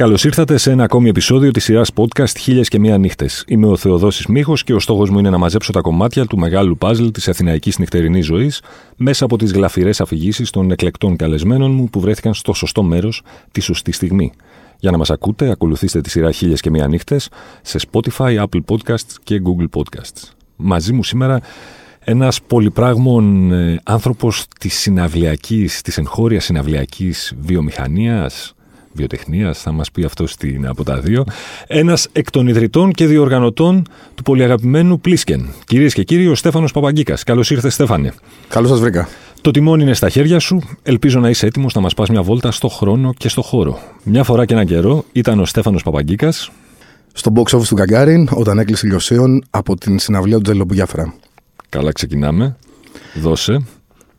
Καλώς ήρθατε σε ένα ακόμη επεισόδιο της σειράς podcast Χίλιες και Μία Νύχτες. Είμαι ο Θεοδόσης Μίχο και ο στόχος μου είναι να μαζέψω τα κομμάτια του μεγάλου παζλ της αθηναϊκής νυχτερινής ζωής μέσα από τις γλαφυρές αφηγήσεις των εκλεκτών καλεσμένων μου που βρέθηκαν στο σωστό μέρος τη σωστή στιγμή. Για να μας ακούτε, ακολουθήστε τη σειρά Χίλιες και Μία Νύχτες σε Spotify, Apple Podcasts και Google Podcasts. Μαζί μου σήμερα ένας πολυπράγμων ε, άνθρωπος της συναυλιακής, της εγχώριας συναυλιακής βιομηχανίας, βιοτεχνίας, θα μας πει αυτός στην, από τα δύο. Ένας εκ των ιδρυτών και διοργανωτών του πολυαγαπημένου Πλίσκεν. Κυρίες και κύριοι, ο Στέφανος Παπαγκίκα. Καλώς ήρθες, Στέφανε. Καλώς σας βρήκα. Το τιμόνι είναι στα χέρια σου. Ελπίζω να είσαι έτοιμος να μας πας μια βόλτα στο χρόνο και στο χώρο. Μια φορά και έναν καιρό ήταν ο Στέφανος Παπαγκίκα. Στο box office του Γκαγκάριν, όταν έκλεισε ηλιοσίων από την συναυλία του Τζελομπουγιάφρα. Καλά, ξεκινάμε. Δώσε.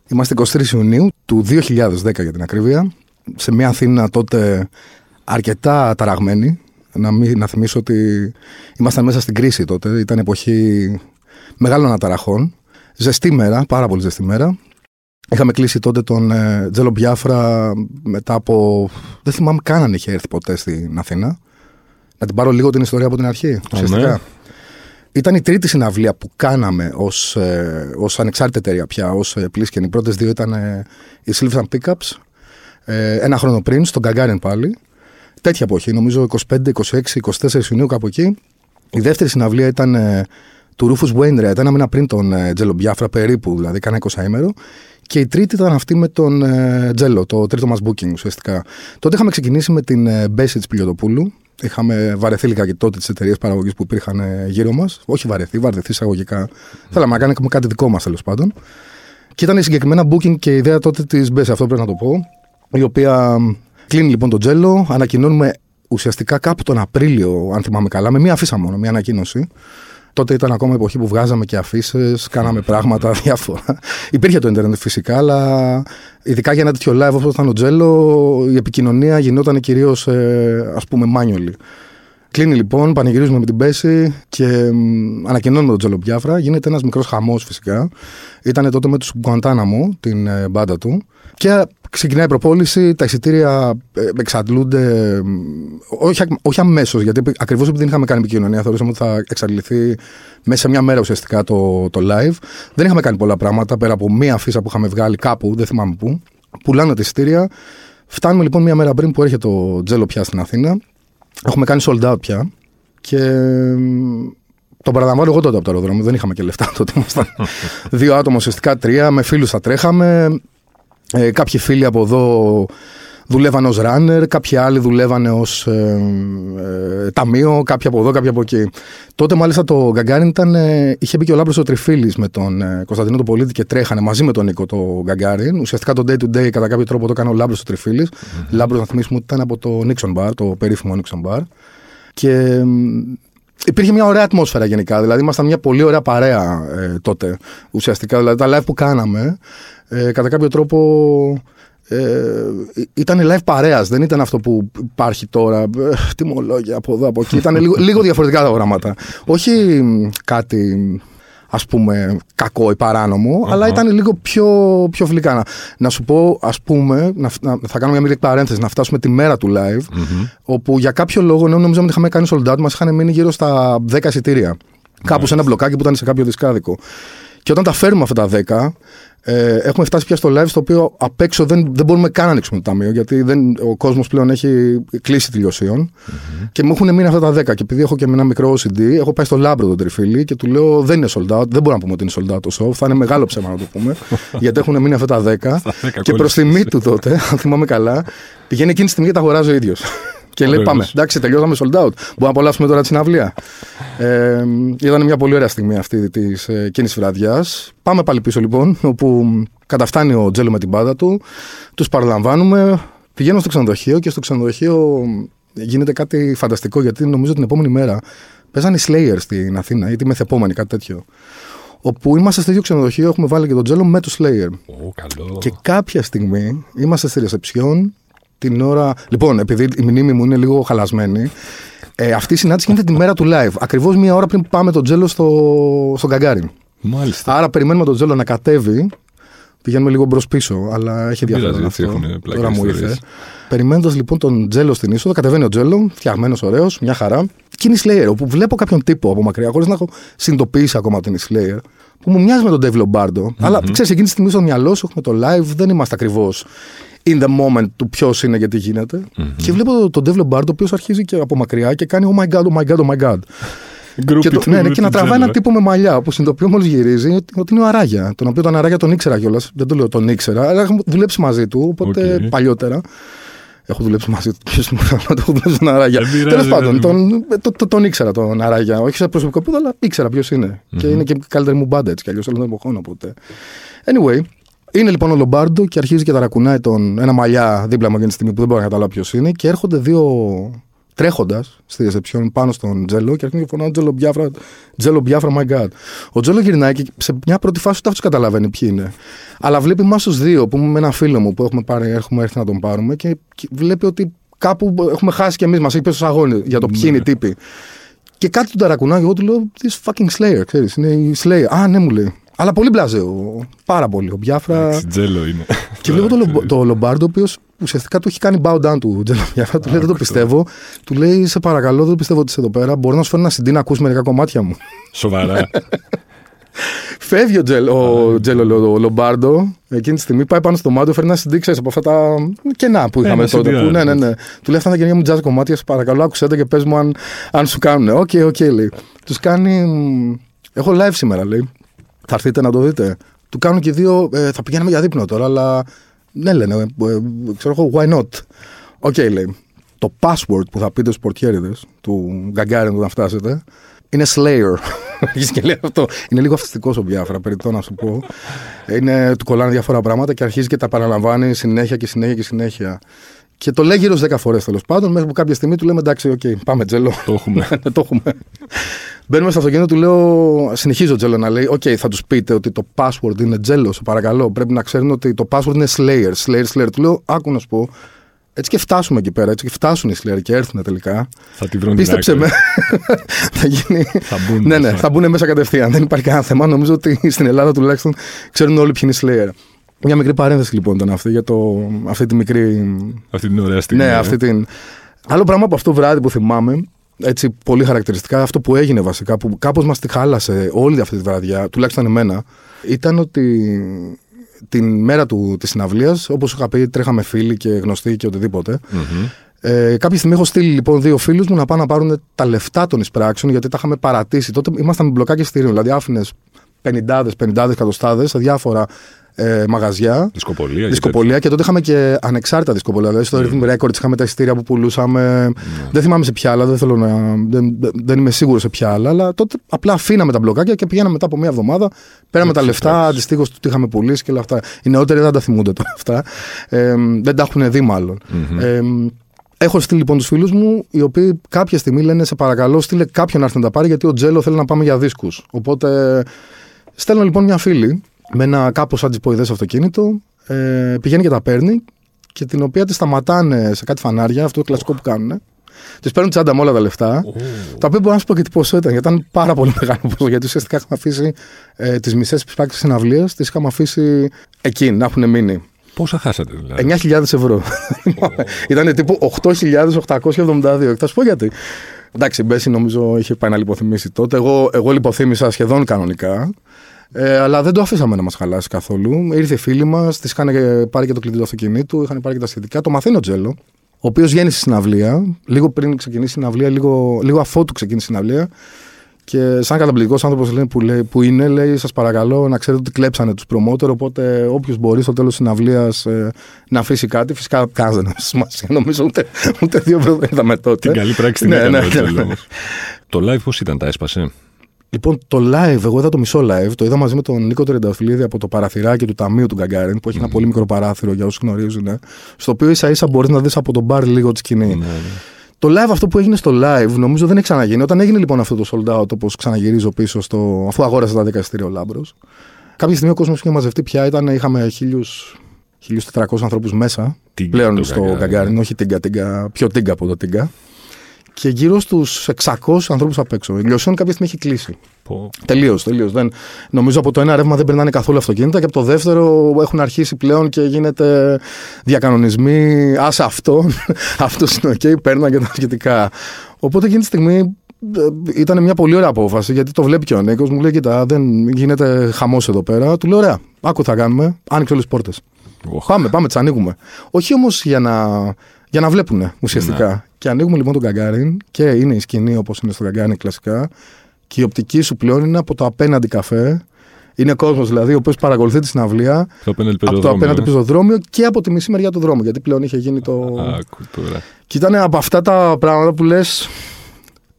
Είμαστε 23 Ιουνίου του 2010 για την ακρίβεια σε μια Αθήνα τότε αρκετά ταραγμένη. Να, μην, να θυμίσω ότι ήμασταν μέσα στην κρίση τότε. Ήταν εποχή μεγάλων αναταραχών. Ζεστή μέρα, πάρα πολύ ζεστή μέρα. Είχαμε κλείσει τότε τον ε, Τζέλο Μπιάφρα μετά από. Δεν θυμάμαι καν αν είχε έρθει ποτέ στην Αθήνα. Να την πάρω λίγο την ιστορία από την αρχή. Ουσιαστικά. Ήταν η τρίτη συναυλία που κάναμε ως ε, ως ανεξάρτητη εταιρεία πια, ως ε, Οι πρώτες δύο ήταν ε, οι Silver Pickups ε, ένα χρόνο πριν, στον Καγκάριν πάλι. Τέτοια εποχή, νομίζω 25, 26, 24 Ιουνίου κάπου εκεί. Η δεύτερη συναυλία ήταν ε, του Ρούφους Wainwright, ένα μήνα πριν τον ε, Τζέλο Μπιάφρα, περίπου δηλαδή, κάνα 20 ημέρο. Και η τρίτη ήταν αυτή με τον ε, Τζέλο, το τρίτο μας booking ουσιαστικά. Τότε είχαμε ξεκινήσει με την ε, Μπέση τη Πιλιοτοπούλου. Είχαμε βαρεθεί λίγα και τότε τις εταιρείες παραγωγής που υπήρχαν ε, γύρω μας. Όχι βαρεθεί, βαρεθεί εισαγωγικά. Mm. Θέλαμε να κάνουμε κάτι δικό μας τέλος πάντων. Και ήταν συγκεκριμένα booking και η ιδέα τότε της Μπέση, αυτό πρέπει να το πω η οποία κλείνει λοιπόν το τζέλο. Ανακοινώνουμε ουσιαστικά κάπου τον Απρίλιο, αν θυμάμαι καλά, με μία αφίσα μόνο, μία ανακοίνωση. Τότε ήταν ακόμα εποχή που βγάζαμε και αφήσει, κάναμε πράγματα διάφορα. Υπήρχε το Ιντερνετ φυσικά, αλλά ειδικά για ένα τέτοιο live όπως ήταν ο Τζέλο, η επικοινωνία γινόταν κυρίως ε, ας πούμε μάνιολη. Κλείνει λοιπόν, πανηγυρίζουμε με την πέση και ανακοινώνουμε τον Τζέλο Πιάφρα. Γίνεται ένας μικρός χαμός φυσικά. Ήταν τότε με τους Γκουαντάναμο, την ε, μπάντα του. Και ξεκινάει η προπόληση, τα εισιτήρια ε, εξαντλούνται, όχι, όχι αμέσως, γιατί ακριβώς επειδή δεν είχαμε κάνει επικοινωνία, θεωρούσαμε ότι θα εξαντληθεί μέσα σε μια μέρα ουσιαστικά το, το live. Δεν είχαμε κάνει πολλά πράγματα πέρα από μία φύσα που είχαμε βγάλει κάπου, δεν θυμάμαι πού. Πουλάνε τα εισιτήρια. Φτάνουμε λοιπόν μία μέρα πριν που έρχεται το Τζέλο πια στην Αθήνα. Έχουμε κάνει sold out πια. Και τον παραλαμβάνω εγώ τότε από το αεροδρόμιο. Δεν είχαμε και λεφτά τότε. Ήμασταν δύο άτομα, ουσιαστικά τρία. Με φίλους θα τρέχαμε. Ε, κάποιοι φίλοι από εδώ δουλεύαν ως runner, κάποιοι άλλοι δουλεύαν ως ε, ε, ταμείο, κάποιοι από εδώ, κάποιοι από εκεί. Τότε μάλιστα το Γκαγκάριν ήταν, ε, είχε μπει και ο Λάμπρος ο Τριφίλης με τον ε, Κωνσταντινό τον Πολίτη και τρέχανε μαζί με τον Νίκο το Γκαγκάριν. Ουσιαστικά το day to day κατά κάποιο τρόπο το έκανε ο Λάμπρος ο Τριφίλης. Mm-hmm. Λάμπρος να θυμίσουμε ότι ήταν από το Nixon Bar, το περίφημο Nixon Bar. Και υπήρχε μια ωραία ατμόσφαιρα γενικά. Δηλαδή, ήμασταν μια πολύ ωραία παρέα ε, τότε. Ουσιαστικά, δηλαδή τα live που κάναμε, ε, κατά κάποιο τρόπο ε, ήταν live παρέας, δεν ήταν αυτό που υπάρχει τώρα, ε, τιμολόγια από εδώ, από εκεί. Ήταν λίγο, λίγο διαφορετικά τα πράγματα. Όχι κάτι ας πούμε κακό ή παρανομο αλλά ήταν λίγο πιο, πιο φιλικά. Να, να σου πω, ας πούμε, να, να, θα κάνω μια μικρή παρένθεση, να φτάσουμε τη μέρα του live, όπου για κάποιο λόγο, ενώ νομίζαμε ότι είχαμε κάνει sold out, μας είχαν μείνει γύρω στα 10 εισιτήρια. Κάπου σε ένα μπλοκάκι που ήταν σε κάποιο δισκάδικο. Και όταν τα φέρουμε αυτά τα 10, ε, έχουμε φτάσει πια στο live στο οποίο απ' έξω δεν, δεν μπορούμε καν να ανοίξουμε το ταμείο γιατί δεν, ο κόσμος πλέον έχει κλείσει τελειωσίων mm-hmm. και μου έχουν μείνει αυτά τα 10. Και επειδή έχω και ένα μικρό OCD, έχω πάει στο λάμπρο τον τριφύλι και του λέω δεν είναι sold out, δεν μπορούμε να πούμε ότι είναι sold out το show, θα είναι μεγάλο ψέμα να το πούμε, γιατί έχουν μείνει αυτά τα 10. και προς τιμή του τότε, αν θυμάμαι καλά, πηγαίνει εκείνη τη στιγμή και τα αγοράζει ο ίδιος. Και λέει: Πάμε. Εντάξει, τελειώσαμε sold out. Μπορούμε να απολαύσουμε τώρα τη συναυλία. Ε, ήταν μια πολύ ωραία στιγμή αυτή της ε, εκείνη βραδιάς. Πάμε πάλι πίσω λοιπόν, όπου καταφτάνει ο Τζέλο με την πάντα του. Τους παραλαμβάνουμε. Πηγαίνω στο ξενοδοχείο και στο ξενοδοχείο γίνεται κάτι φανταστικό γιατί νομίζω την επόμενη μέρα παίζανε οι Slayer στην Αθήνα ή τη μεθεπόμενη, κάτι τέτοιο. Όπου είμαστε στο ίδιο ξενοδοχείο, έχουμε βάλει και τον Τζέλο με τους Slayer. καλό. Και κάποια στιγμή είμαστε στη ρεσεψιόν την ώρα. Λοιπόν, επειδή η μνήμη μου είναι λίγο χαλασμένη, ε, αυτή η συνάντηση γίνεται τη μέρα του live. Ακριβώς μία ώρα πριν πάμε τον Τζέλο στο, στο Γκαγκάριν. Μάλιστα. Άρα περιμένουμε τον Τζέλο να κατέβει Πηγαίνουμε λίγο μπρος πίσω, αλλά έχει ενδιαφέρον αυτό. Τώρα μου ήρθε. Περιμένοντας λοιπόν τον Τζέλο στην είσοδο, κατεβαίνει ο Τζέλο, φτιαγμένος, ωραίος, μια χαρά. Και είναι η Slayer, όπου βλέπω κάποιον τύπο από μακριά, χωρίς να έχω συνειδητοποιήσει ακόμα την Slayer, που μου μοιάζει με τον Dave Lombardo. Mm-hmm. Αλλά ξέρεις, εκείνη τη στιγμή στο μυαλό σου έχουμε το live, δεν είμαστε ακριβώς in the moment του ποιος είναι και τι γίνεται. Mm-hmm. Και βλέπω τον Dave Lombardo, ο οποίος αρχίζει και από μακριά και κάνει Oh my god, oh my god, oh my god. και, το, ναι, ναι, και να τραβάει ένα τύπο με μαλλιά που συνειδητοποιώ μόλι γυρίζει ότι είναι ο Αράγια. Τον οποίο τον Αράγια τον ήξερα κιόλας. Δεν το λέω τον ήξερα, αλλά έχουμε δουλέψει μαζί του, οπότε okay. παλιότερα. Έχω δουλέψει μαζί του. Ποιος μου το έχω δουλέψει τον Αράγια. Τέλος πάντων, τον, το, το, τον ήξερα τον Αράγια. Όχι σε προσωπικό επίπεδο, αλλά ήξερα ποιος είναι. Mm-hmm. Και είναι και καλύτερη μου μπάντα έτσι κι αλλιώς όλων των εποχών. Οπότε. Anyway, είναι λοιπόν ο Λομπάρντο και αρχίζει και ταρακουνάει τον, ένα μαλλιά δίπλα μου εκείνη τη στιγμή που δεν μπορώ να καταλάβω ποιος είναι και έρχονται δύο τρέχοντας στη ρεσεψιόν πάνω στον Τζέλο και αρχίζουν και φωνάζουν Τζέλο Μπιάφρα, Τζέλο Μπιάφρα, my god. Ο Τζέλο γυρνάει και σε μια πρώτη φάση ούτε αυτό καταλαβαίνει ποιοι είναι. Αλλά βλέπει εμάς τους δύο που είμαι με ένα φίλο μου που έχουμε, πάρει, έχουμε έρθει να τον πάρουμε και, και βλέπει ότι κάπου έχουμε χάσει κι εμείς, μας έχει πέσει στο αγώνι για το ποιοι είναι οι τύποι. Και κάτι του ταρακουνάει και εγώ του λέω This fucking Slayer, ξέρεις, είναι η Slayer. Α, ναι, μου λέει. Αλλά πολύ μπλαζέο. Πάρα πολύ. Ο Μπιάφρα. Τζέλο είναι. Και βλέπω το, το Λομπάρντο, ο οποίος ουσιαστικά του έχει κάνει bow down του Τζέλο Μπιάφρα. Του λέει Δεν το πιστεύω. Του λέει Σε παρακαλώ, δεν το πιστεύω ότι είσαι εδώ πέρα. Μπορεί να σου φέρει ένα συντή να ακούσει μερικά κομμάτια μου. Σοβαρά. Φεύγει ο Τζέλο, ο, Τζέλο, ο Λομπάρντο. Εκείνη τη στιγμή πάει πάνω στο μάτι, φέρνει ένα συντή, ξέρεις από αυτά τα κενά που είχαμε τότε. Που, ναι, ναι, ναι. Του λέει αυτά τα καινούργια μου jazz κομμάτια, σε παρακαλώ, άκουσε και πες μου αν, αν σου κάνουν. Οκ, okay, OK, okay, λέει. Τους κάνει. Έχω live σήμερα, λέει. Θα έρθετε να το δείτε. Του κάνουν και δύο. Ε, θα πηγαίνουμε για δείπνο τώρα, αλλά. Ναι, λένε. Ε, ε ξέρω εγώ, why not; OK, okay, λέει. Το password που θα πείτε στους πορτιέριδες του Γκαγκάριν να φτάσετε είναι Slayer. και λέει αυτό. Είναι λίγο αυτιστικός ο Μπιάφρα, περιττό να σου πω. Είναι, του κολλάνε διάφορα πράγματα και αρχίζει και τα παραλαμβάνει συνέχεια και συνέχεια και συνέχεια. Και το λέει γύρω στις 10 φορές τέλος πάντων, μέχρι που κάποια στιγμή του λέμε εντάξει, OK, okay, πάμε Τζέλο. Το έχουμε. το έχουμε. Μπαίνουμε στο αυτοκίνητο, του λέω, συνεχίζω Τζέλο να λέει, OK, okay, θα τους πείτε ότι το password είναι Τζέλο, παρακαλώ. Πρέπει να ξέρουν ότι το password είναι Slayer, Slayer, Slayer. Του λέω, άκου να σου πω, έτσι και φτάσουμε εκεί πέρα, έτσι και φτάσουν οι Slayer και έρθουν τελικά. Θα τη βρουν Πίστεψε με. θα γίνει. Θα μπουν, ναι, ναι, θα μπουν μέσα κατευθείαν. Δεν υπάρχει κανένα θέμα. Νομίζω ότι στην Ελλάδα τουλάχιστον ξέρουν όλοι ποιοι είναι οι Slayer. Μια μικρή παρένθεση λοιπόν ήταν αυτή για το, αυτή τη μικρή. Αυτή την ωραία στιγμή. Ναι, ε. αυτή την. Άλλο πράγμα από αυτό το βράδυ που θυμάμαι, έτσι πολύ χαρακτηριστικά, αυτό που έγινε βασικά, που κάπως μας τη χάλασε όλη αυτή τη βραδιά, τουλάχιστον εμένα, ήταν ότι την μέρα του, της συναυλίας, όπως είχα πει, τρέχαμε φίλοι και γνωστοί και οτιδήποτε. Mm-hmm. Ε, κάποια στιγμή έχω στείλει λοιπόν δύο φίλους μου να πάνε να πάρουν τα λεφτά των εισπράξεων γιατί τα είχαμε παρατήσει. Τότε ήμασταν με μπλοκάκια στήριου, δηλαδή άφηνες πενιντάδε, πενιντάδε, εκατοστάδες σε διάφορα ε, μαγαζιά. Δισκοπολία. Δισκοπολία και τότε είχαμε και ανεξάρτητα δισκοπολία. Δηλαδή στο mm. Rhythm Records είχαμε τα εισιτήρια που πουλούσαμε. Mm. Δεν θυμάμαι σε ποια άλλα, δεν, θέλω να, δεν, δεν είμαι σίγουρος σε ποια άλλα. Αλλά τότε απλά αφήναμε τα μπλοκάκια και πηγαίναμε μετά από μία εβδομάδα. Πέραμε τα λεφτά αντιστοίχως του τι είχαμε πουλήσει και όλα αυτά. Οι νεότεροι δεν τα θυμούνται τώρα αυτά. Ε, δεν τα έχουν δει μάλλον. Mm-hmm. Ε, Έχω στείλει λοιπόν τους φίλους μου, οι οποίοι κάποια στιγμή λένε: Σε παρακαλώ, στείλε κάποιον να έρθει να τα πάρει, γιατί ο Τζέλο θέλει να πάμε για δίσκους. Οπότε στέλνω λοιπόν μια φίλη με ένα κάπως αντιποειδέ αυτοκίνητο. Ε, πηγαίνει και τα παίρνει και την οποία τη σταματάνε σε κάτι φανάρια, αυτό το κλασικό που κάνουν. Της παίρνουν τσάντα με όλα τα λεφτά. Oh. Τα οποία μπορώ να σου πω και τι ποσό ήταν, γιατί ήταν πάρα πολύ μεγάλο ποσό. Γιατί ουσιαστικά είχαμε αφήσει ε, τις μισές πράξεις συναυλίας, τις είχαμε αφήσει εκεί, να έχουν μείνει. Πόσα χάσατε δηλαδή; 9.000 ευρώ. Oh. ήταν τύπου 8.872. Θα σου πω γιατί. Εντάξει, η Μπέση νομίζω είχε πάει να λιποθυμήσει τότε. Εγώ, εγώ λιποθύμησα σχεδόν κανονικά. Ε, αλλά δεν το αφήσαμε να μας χαλάσει καθόλου. Ήρθε φίλοι μας, της είχαν πάρει και το κλειδί του αυτοκινήτου, είχαν πάρει και τα σχετικά. Το μαθαίνει ο Τζέλο, ο οποίος γέννησε συναυλία, λίγο πριν ξεκινήσει η συναυλία, λίγο, λίγο αφότου ξεκίνησε η συναυλία. Και σαν καταπληκτικός άνθρωπος που, λέει, που είναι, λέει: Σας παρακαλώ να ξέρετε ότι κλέψανε τους προμότερ. Οπότε όποιος μπορεί στο τέλος της συναυλίας ε, να αφήσει κάτι, φυσικά κανένας δεν σημασία. Νομίζω ούτε, ούτε δύο ευρώ δεν είδαμε τότε. Την καλή πράξη την ναι, έκανε. Ναι, ναι, ναι. Το live πώς ήταν, τα έσπασε; Λοιπόν, το live, εγώ είδα το μισό live. Το είδα μαζί με τον Νίκο Τερενταφυλλίδη από το παραθυράκι του Ταμείου του Γκαγκάριν, που έχει mm. ένα πολύ μικρό παράθυρο για όσους γνωρίζουν. Στο οποίο ίσα ίσα μπορείς να δεις από τον μπαρ λίγο τη σκηνή. Mm. Το live αυτό που έγινε στο live νομίζω δεν έχει ξαναγίνει. Όταν έγινε λοιπόν αυτό το sold out, όπως ξαναγυρίζω πίσω, στο... αφού αγόρασε τα 10 εισιτήρια ο Λάμπρος. Κάποια στιγμή ο κόσμος είχε μαζευτεί πια, ήταν, είχαμε 1.400 ανθρώπους μέσα. Τίγκα πλέον στο Γκαγκάριν, όχι τίγκα, τίγκα, πιο τίγκα από το τίγκα. Και γύρω στους 600 ανθρώπους απ' έξω. Η Λιωσόν κάποια στιγμή έχει κλείσει. Πω. Τελείως, τελείως. Νομίζω από το ένα ρεύμα δεν περνάνε καθόλου αυτοκίνητα και από το δεύτερο έχουν αρχίσει πλέον και γίνεται διακανονισμοί. Α αυτό, αυτός είναι OK, παίρνουν και τα σχετικά. Οπότε εκείνη τη στιγμή ε, ήταν μια πολύ ωραία απόφαση γιατί το βλέπει και ο Νίκος. Μου λέει: Κοίτα, δεν γίνεται χαμός εδώ πέρα. Του λέω: Ωραία, άκου θα κάνουμε. Άνοιξε όλες τις πόρτες. Οχ. Πάμε, πάμε, τις ανοίγουμε. Όχι όμως για να, για να βλέπουν ουσιαστικά. Ναι. Και ανοίγουμε λοιπόν τον Καγκάριν και είναι η σκηνή όπως είναι στο Καγκάριν κλασικά. Και η οπτική σου πλέον είναι από το απέναντι καφέ. Είναι κόσμος δηλαδή ο οποίος παρακολουθεί τη συναυλία Το απέναντι από το πεζοδρόμιο, απέναντι ε. πεζοδρόμιο και από τη μισή μεριά του δρόμου. Γιατί πλέον είχε γίνει το. Άκου τώρα. Και ήταν από αυτά τα πράγματα που λες.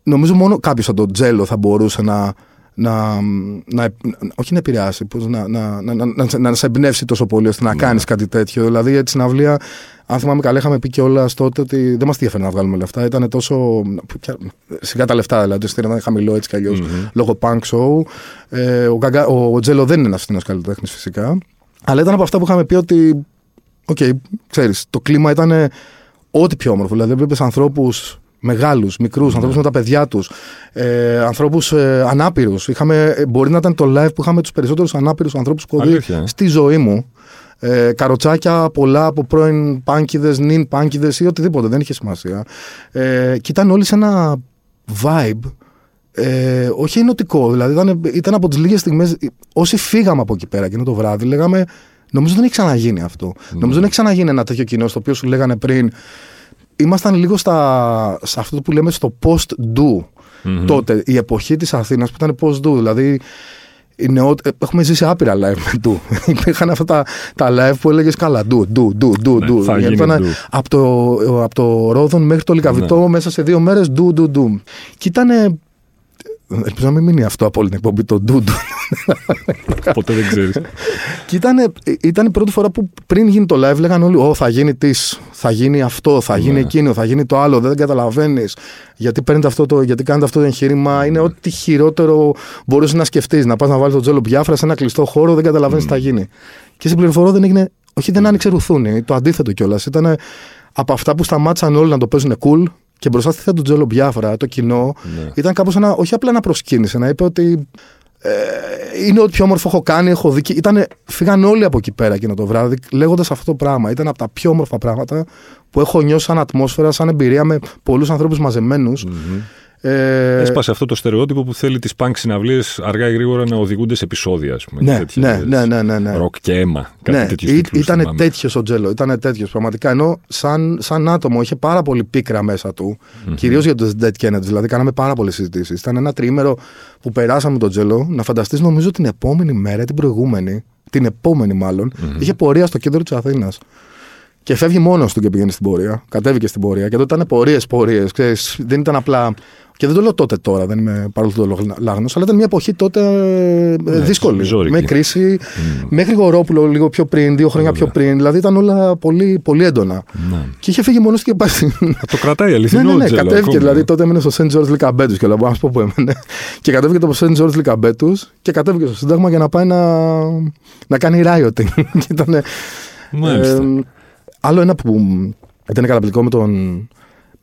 Νομίζω μόνο κάποιος από τον Τζέλο θα μπορούσε να. Να, να, όχι να επηρεάσει, πώς, να, να, να, να, να, να σε εμπνεύσει τόσο πολύ ώστε να κάνεις κάτι τέτοιο. Δηλαδή, για τη συναυλία, αν θυμάμαι καλά, είχαμε πει κιόλας τότε ότι δεν μας ενδιαφέρει να βγάλουμε λεφτά. Ήταν τόσο. ποια- Σιγά τα λεφτά, δηλαδή. Το εισιτήριο ήταν χαμηλό έτσι κι αλλιώς λόγω punk show. Ε, ο, Γκαγκα- ο, ο Τζέλο δεν είναι ένας φθηνός καλλιτέχνης φυσικά. Αλλά ήταν από αυτά που είχαμε πει ότι. Οκ, ξέρεις, το κλίμα ήταν ό,τι πιο όμορφο. Δηλαδή, έβλεπες ανθρώπους μεγάλους, μικρούς, Ναι. ανθρώπους με τα παιδιά τους, ε, ανθρώπους ε, ανάπηρους. Μπορεί να ήταν το live που είχαμε τους περισσότερους ανάπηρους ανθρώπους που έχω δει Αλήθεια, ε. στη ζωή μου. Ε, καροτσάκια πολλά από πρώην πάνκιδες, νυν πάνκιδες ή οτιδήποτε, δεν είχε σημασία. Ε, και ήταν όλοι σε ένα vibe. Ε, όχι ενωτικό, δηλαδή ήταν, ήταν από τις λίγες στιγμές. Όσοι φύγαμε από εκεί πέρα εκείνο το βράδυ, λέγαμε. Νομίζω δεν έχει ξαναγίνει αυτό. Νομίζω δεν έχει ξαναγίνει ένα τέτοιο κοινό στο οποίο σου λέγανε πριν. Ήμασταν λίγο στα, σε αυτό που λέμε στο post-do Μμμ. τότε. Η εποχή της Αθήνας που ήταν post-do. Δηλαδή οι νεό... ε, έχουμε ζήσει άπειρα live με do. Υπήρχαν αυτά τα, τα live που έλεγες καλά. Do, do, do, do, Ναι, do. θα γίνει Ήταν do. από το, από το Ρόδον μέχρι το Λικαβιτό Ναι. μέσα σε δύο μέρες. Do, do, do. Και ήταν. Ελπίζω να μην μείνει αυτό από όλη την εκπομπή το do, do. Ποτέ δεν ξέρεις. Και ήταν, ήταν η πρώτη φορά που πριν γίνει το live λέγανε όλοι: Ω, θα γίνει τη, θα γίνει αυτό, θα γίνει Ναι. εκείνο, θα γίνει το άλλο. Δεν καταλαβαίνεις. Γιατί, παίρνετε αυτό το, γιατί κάνετε αυτό το εγχείρημα. Είναι ό,τι χειρότερο μπορούσε να σκεφτείς. Να πας να βάλεις τον Τζέλο Μπιάφρα σε ένα κλειστό χώρο, δεν καταλαβαίνεις τι θα γίνει. Και στην πληροφορία δεν έγινε. Όχι, δεν άνοιξε ρουθούνη. Το αντίθετο κιόλας. Ήταν από αυτά που σταμάτησαν όλοι να το παίζουν cool και μπροστά στη θέα του Τζέλο Μπιάφρα, το κοινό, Ναι. ήταν κάπως ένα. Όχι απλά να προσκύνησε, να είπε ότι ε, είναι ό,τι πιο όμορφο έχω κάνει, έχω δει. και Ήτανε, φύγαν όλοι από εκεί πέρα εκείνο το βράδυ λέγοντας αυτό το πράγμα. Ήταν από τα πιο όμορφα πράγματα που έχω νιώσει σαν ατμόσφαιρα, σαν εμπειρία με πολλούς ανθρώπους μαζεμένους. Ε, Έσπασε αυτό το στερεότυπο που θέλει τις punk συναυλίες αργά ή γρήγορα να οδηγούνται σε επεισόδια, ας πούμε. ναι, τέτοιες, ναι, ναι, ναι, ναι, ναι. Ροκ και αίμα. Κάτι Ναι, τέτοιους ή- τίτλους ήταν θυμάμαι. τέτοιος ο Τζέλο. Ήταν τέτοιος πραγματικά. Ενώ σαν, σαν άτομο είχε πάρα πολύ πίκρα μέσα του. Κυρίως για το Dead Kennedy. Δηλαδή, κάναμε πάρα πολλές συζητήσεις. Ήταν ένα τρίμερο που περάσαμε τον Τζέλο. Να φανταστείς, νομίζω την επόμενη μέρα, την προηγούμενη, την επόμενη μάλλον, είχε πορεία στο κέντρο της Αθήνας. Και φεύγει μόνος του και πηγαίνει στην πορεία. Κατέβηκε στην πορεία. Και τότε ήταν πορείες, πορείες. Δεν ήταν απλά. Και δεν το λέω τότε τώρα, δεν είμαι παρόλο το λάγνος, αλλά ήταν μια εποχή τότε ε, δύσκολη. ζώρικη. Με κρίση. Μέχρι Γορόπουλο λίγο πιο πριν, δύο χρόνια πιο πριν. Δηλαδή ήταν όλα πολύ, πολύ έντονα. Ναι. Και είχε φύγει μόνος του και πάει. Το κρατάει ναι, αληθινό ναι, ναι, Τζέλο κατέβηκε. ακόμα. Δηλαδή τότε έμενε στο St. George Λικαμπέτους και μπορώ να σου πω που έμενε. Και κατέβηκε το St. George Λικαμπέτους και κατέβηκε στο Σύνταγμα για να πάει να, να κάνει rioting. Και ήτανε- Μάλιστα. ε, άλλο ένα που ήταν καταπληκτικό με τον,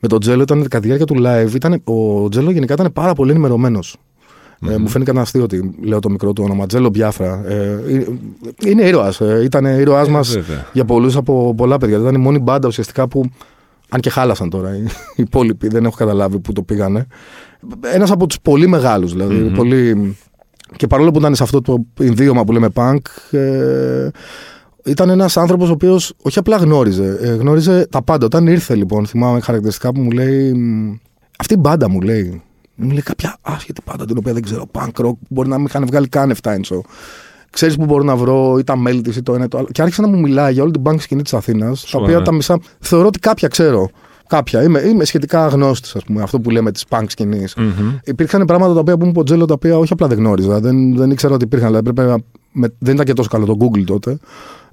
με τον Τζέλο ήταν κατά τη διάρκεια του live. Ήταν, ο Τζέλο γενικά ήταν πάρα πολύ ενημερωμένος. Ε, μου φαίνεται ένα αστείο ότι λέω το μικρό του όνομα. Τζέλο Μπιάφρα. Ε, ε, είναι ήρωας. Ε, ήταν ήρωάς μας βέβαια. για πολλούς από πολλά παιδιά. Ήταν η μόνη μπάντα ουσιαστικά που. Αν και χάλασαν τώρα οι, οι υπόλοιποι, δεν έχω καταλάβει που το πήγανε. Ένας από τους πολύ μεγάλους δηλαδή. Πολύ, και παρόλο που ήταν σε αυτό το ιδίωμα που λέμε punk, ε, ήταν ένας άνθρωπος ο οποίος όχι απλά γνώριζε, ε, γνώριζε τα πάντα. Όταν ήρθε λοιπόν, θυμάμαι χαρακτηριστικά που μου λέει. μ, Αυτή η μπάντα μου λέει. Μου λέει κάποια άσχετη μπάντα την οποία δεν ξέρω. Punk rock που μπορεί να μην είχαν βγάλει καν 7 inch. Ξέρεις που μπορώ να βρω ή τα μέλη της ή το ένα ή το άλλο. Και άρχισε να μου μιλάει για όλη την punk σκηνή της Αθήνας. Τα Σοβαρά. οποία τα μισά. Θεωρώ ότι κάποια ξέρω. Κάποια. Είμαι, είμαι σχετικά γνώστη, ας πούμε, αυτό που λέμε της punk σκηνής. Μμμ. Υπήρχαν πράγματα τα οποία που μου είπε ο Τζέλο, τα οποία όχι απλά δεν γνώριζα. Δεν, δεν ήξερα ότι υπήρχαν. Δηλαδή, έπρεπε, να- με, δεν ήταν και τόσο καλό το Google τότε.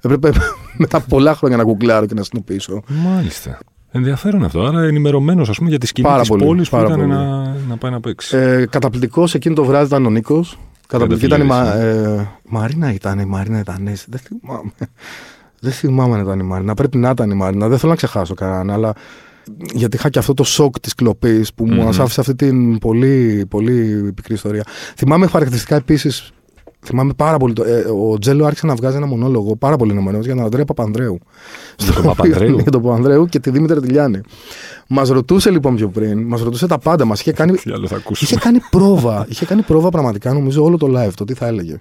Έπρεπε μετά από πολλά χρόνια να γκουγκλάρω και να συνειδητοποιήσω. Μάλιστα. Ενδιαφέρον αυτό. Άρα ενημερωμένος, ας πούμε, για τη σκηνή Πάρα της πολύ, πόλης που πάρα ήταν πολύ. να, να πάει να παίξει. Ε, Καταπληκτικός εκείνο το βράδυ ήταν ο Νίκος. Καταπληκτική ήταν η Μα, Τριανταφυλλίδης, ε, Μαρίνα ήταν, η Μαρίνα ήταν. ναι, Δεν θυμάμαι. Δεν θυμάμαι αν ήταν η Μαρίνα. Πρέπει να ήταν η Μαρίνα. Δεν θέλω να ξεχάσω κανέναν, αλλά γιατί είχα και αυτό το σοκ της κλοπής που μου Μμμ. άφησε αυτή την πολύ, πολύ πικρή ιστορία. Θυμάμαι χαρακτηριστικά επίσης. Θυμάμαι πάρα πολύ. Το, ε, ο Τζέλο άρχισε να βγάζει ένα μονόλογο πάρα πολύ ενωμένος για τον Ανδρέα Παπανδρέου. Για τον Παπανδρέου; για τον Παπανδρέου και τη Δήμητρα Τηλιάνη. Μας ρωτούσε λοιπόν πιο πριν, μας ρωτούσε τα πάντα. Μας είχε κάνει Τι άλλο θα ακούσουμε; Είχε κάνει πρόβα. είχε κάνει πρόβα πραγματικά, νομίζω, όλο το live το τι θα έλεγε.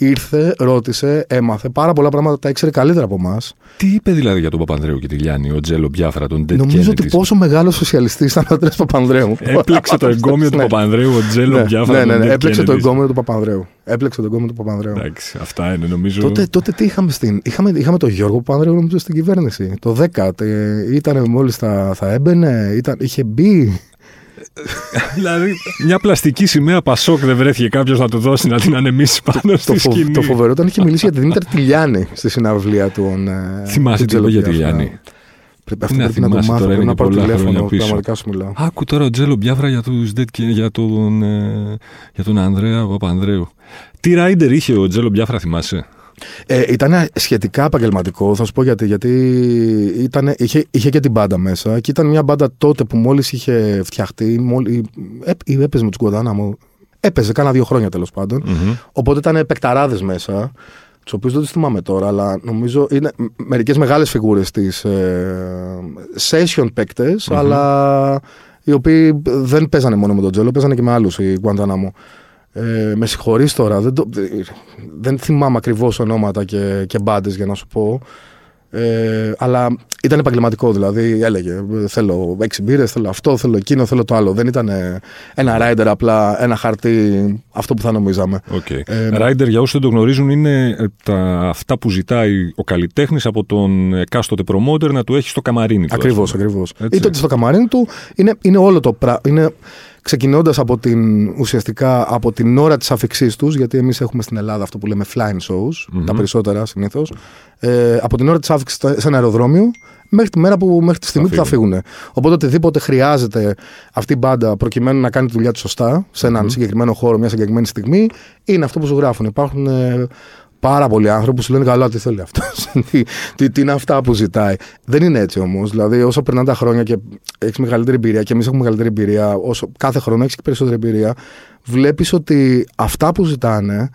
Ήρθε, ρώτησε, έμαθε πάρα πολλά πράγματα, τα ήξερε καλύτερα από εμάς. Τι είπε δηλαδή για τον Παπανδρέου και τη Λιάννη, ο Τζέλο Μπιάφρα, τον Dead Νομίζω ότι Kennedy. πόσο μεγάλος σοσιαλιστής ήταν ο Αντρέα Παπανδρέου. Έπλεξε το εγκόμιο του Ναι. Παπανδρέου, ο Τζέλο Ναι, Μπιάφρα. ναι, ναι, τον ναι, Dead έπλεξε το Kennedy. εγκόμιο του Παπανδρέου. Έπλεξε το εγκόμιο του Παπανδρέου. Εντάξει, αυτά είναι νομίζω. Τότε, τότε τι είχαμε στην. Είχαμε, είχαμε τον Γιώργο Παπανδρέου νομίζω στην κυβέρνηση. Το 10. τε- Ήταν μόλις θα, θα έμπαινε, ήταν, είχε μπει. Δηλαδή, μια πλαστική σημαία Πασόκ δεν βρέθηκε κάποιος να του δώσει να την ανεμίσει πάνω Το, στη φο, σκηνή. το φοβερό ήταν είχε μιλήσει για τη Δήμητρα Τηλιάνη στη συναυλία του. ε, Θυμάσαι του τι είπε για τη Τζελοπιάφρα. Λιάννη. Πρέπει, αυτό Να πρέπει να το θυμάσαι μάθω. τώρα, Πρέπει είναι να πάρω πολλά τηλέφωνο. χρόνια πίσω. Πραγματικά σου μιλάω. Άκου τώρα ο Τζέλο Μπιάφρα για, τους Dead Kennedy, για, τον, ε, για τον Ανδρέα Παπανδρέου. Τι ράιντερ είχε ο Τζέλο Μπιάφρα, θυμάσαι; Ε, ήταν σχετικά επαγγελματικό, θα σου πω γιατί. Γιατί ήταν, είχε, είχε και την μπάντα μέσα και ήταν μια μπάντα τότε που μόλις είχε φτιαχτεί. Μόλι, ε, ή έπαιζε με του Γκοδάναμο. Έπαιζε κάνα δύο χρόνια τέλος πάντων. Μμμ. Οπότε ήταν παικταράδε μέσα, τους οποίους δεν τους θυμάμαι τώρα, αλλά νομίζω είναι μερικές μεγάλες φιγούρες της ε, session παικτε αλλά οι οποίοι δεν παίζανε μόνο με τον Τζέλο, παίζανε και με άλλους η Guantanamo. Ε, με συγχωρείς τώρα, δεν, το, δεν θυμάμαι ακριβώς ονόματα και, και μπάντες για να σου πω. Ε, αλλά ήταν επαγγελματικό, δηλαδή έλεγε θέλω έξι μπύρες, θέλω αυτό, θέλω εκείνο, θέλω το άλλο. Δεν ήταν ε, ένα rider απλά, ένα χαρτί, αυτό που θα νομίζαμε. Okay. Ε, Rider, για όσους δεν το γνωρίζουν, είναι ε, τα, αυτά που ζητάει ο καλλιτέχνης από τον εκάστοτε promoter να του έχει στο καμαρίνι του. Ακριβώς, ας πούμε. ακριβώς. Έτσι. Είτε ότι στο καμαρίνι του είναι, είναι όλο το πράγμα. Ξεκινώντας από την ουσιαστικά από την ώρα της αφήξής τους, γιατί εμείς έχουμε στην Ελλάδα αυτό που λέμε flying shows, Μμμ. τα περισσότερα συνήθως. Ε, από την ώρα της άφηξης σε ένα αεροδρόμιο μέχρι τη μέρα που, μέχρι τη στιγμή Θα που θα φύγουν. Οπότε οτιδήποτε χρειάζεται αυτή η μπάντα προκειμένου να κάνει τη δουλειά της σωστά σε έναν Μμμ. συγκεκριμένο χώρο, μια συγκεκριμένη στιγμή, είναι αυτό που σου γράφουν. Υπάρχουν ε, πάρα πολλοί άνθρωποι που σου λένε καλά τι θέλει αυτός. τι, τι, τι είναι αυτά που ζητάει. Δεν είναι έτσι όμως. Δηλαδή, όσο περνάνε τα χρόνια και έχεις μεγαλύτερη εμπειρία και εμείς έχουμε μεγαλύτερη εμπειρία, όσο κάθε χρόνο έχεις και περισσότερη εμπειρία, βλέπεις ότι αυτά που ζητάνε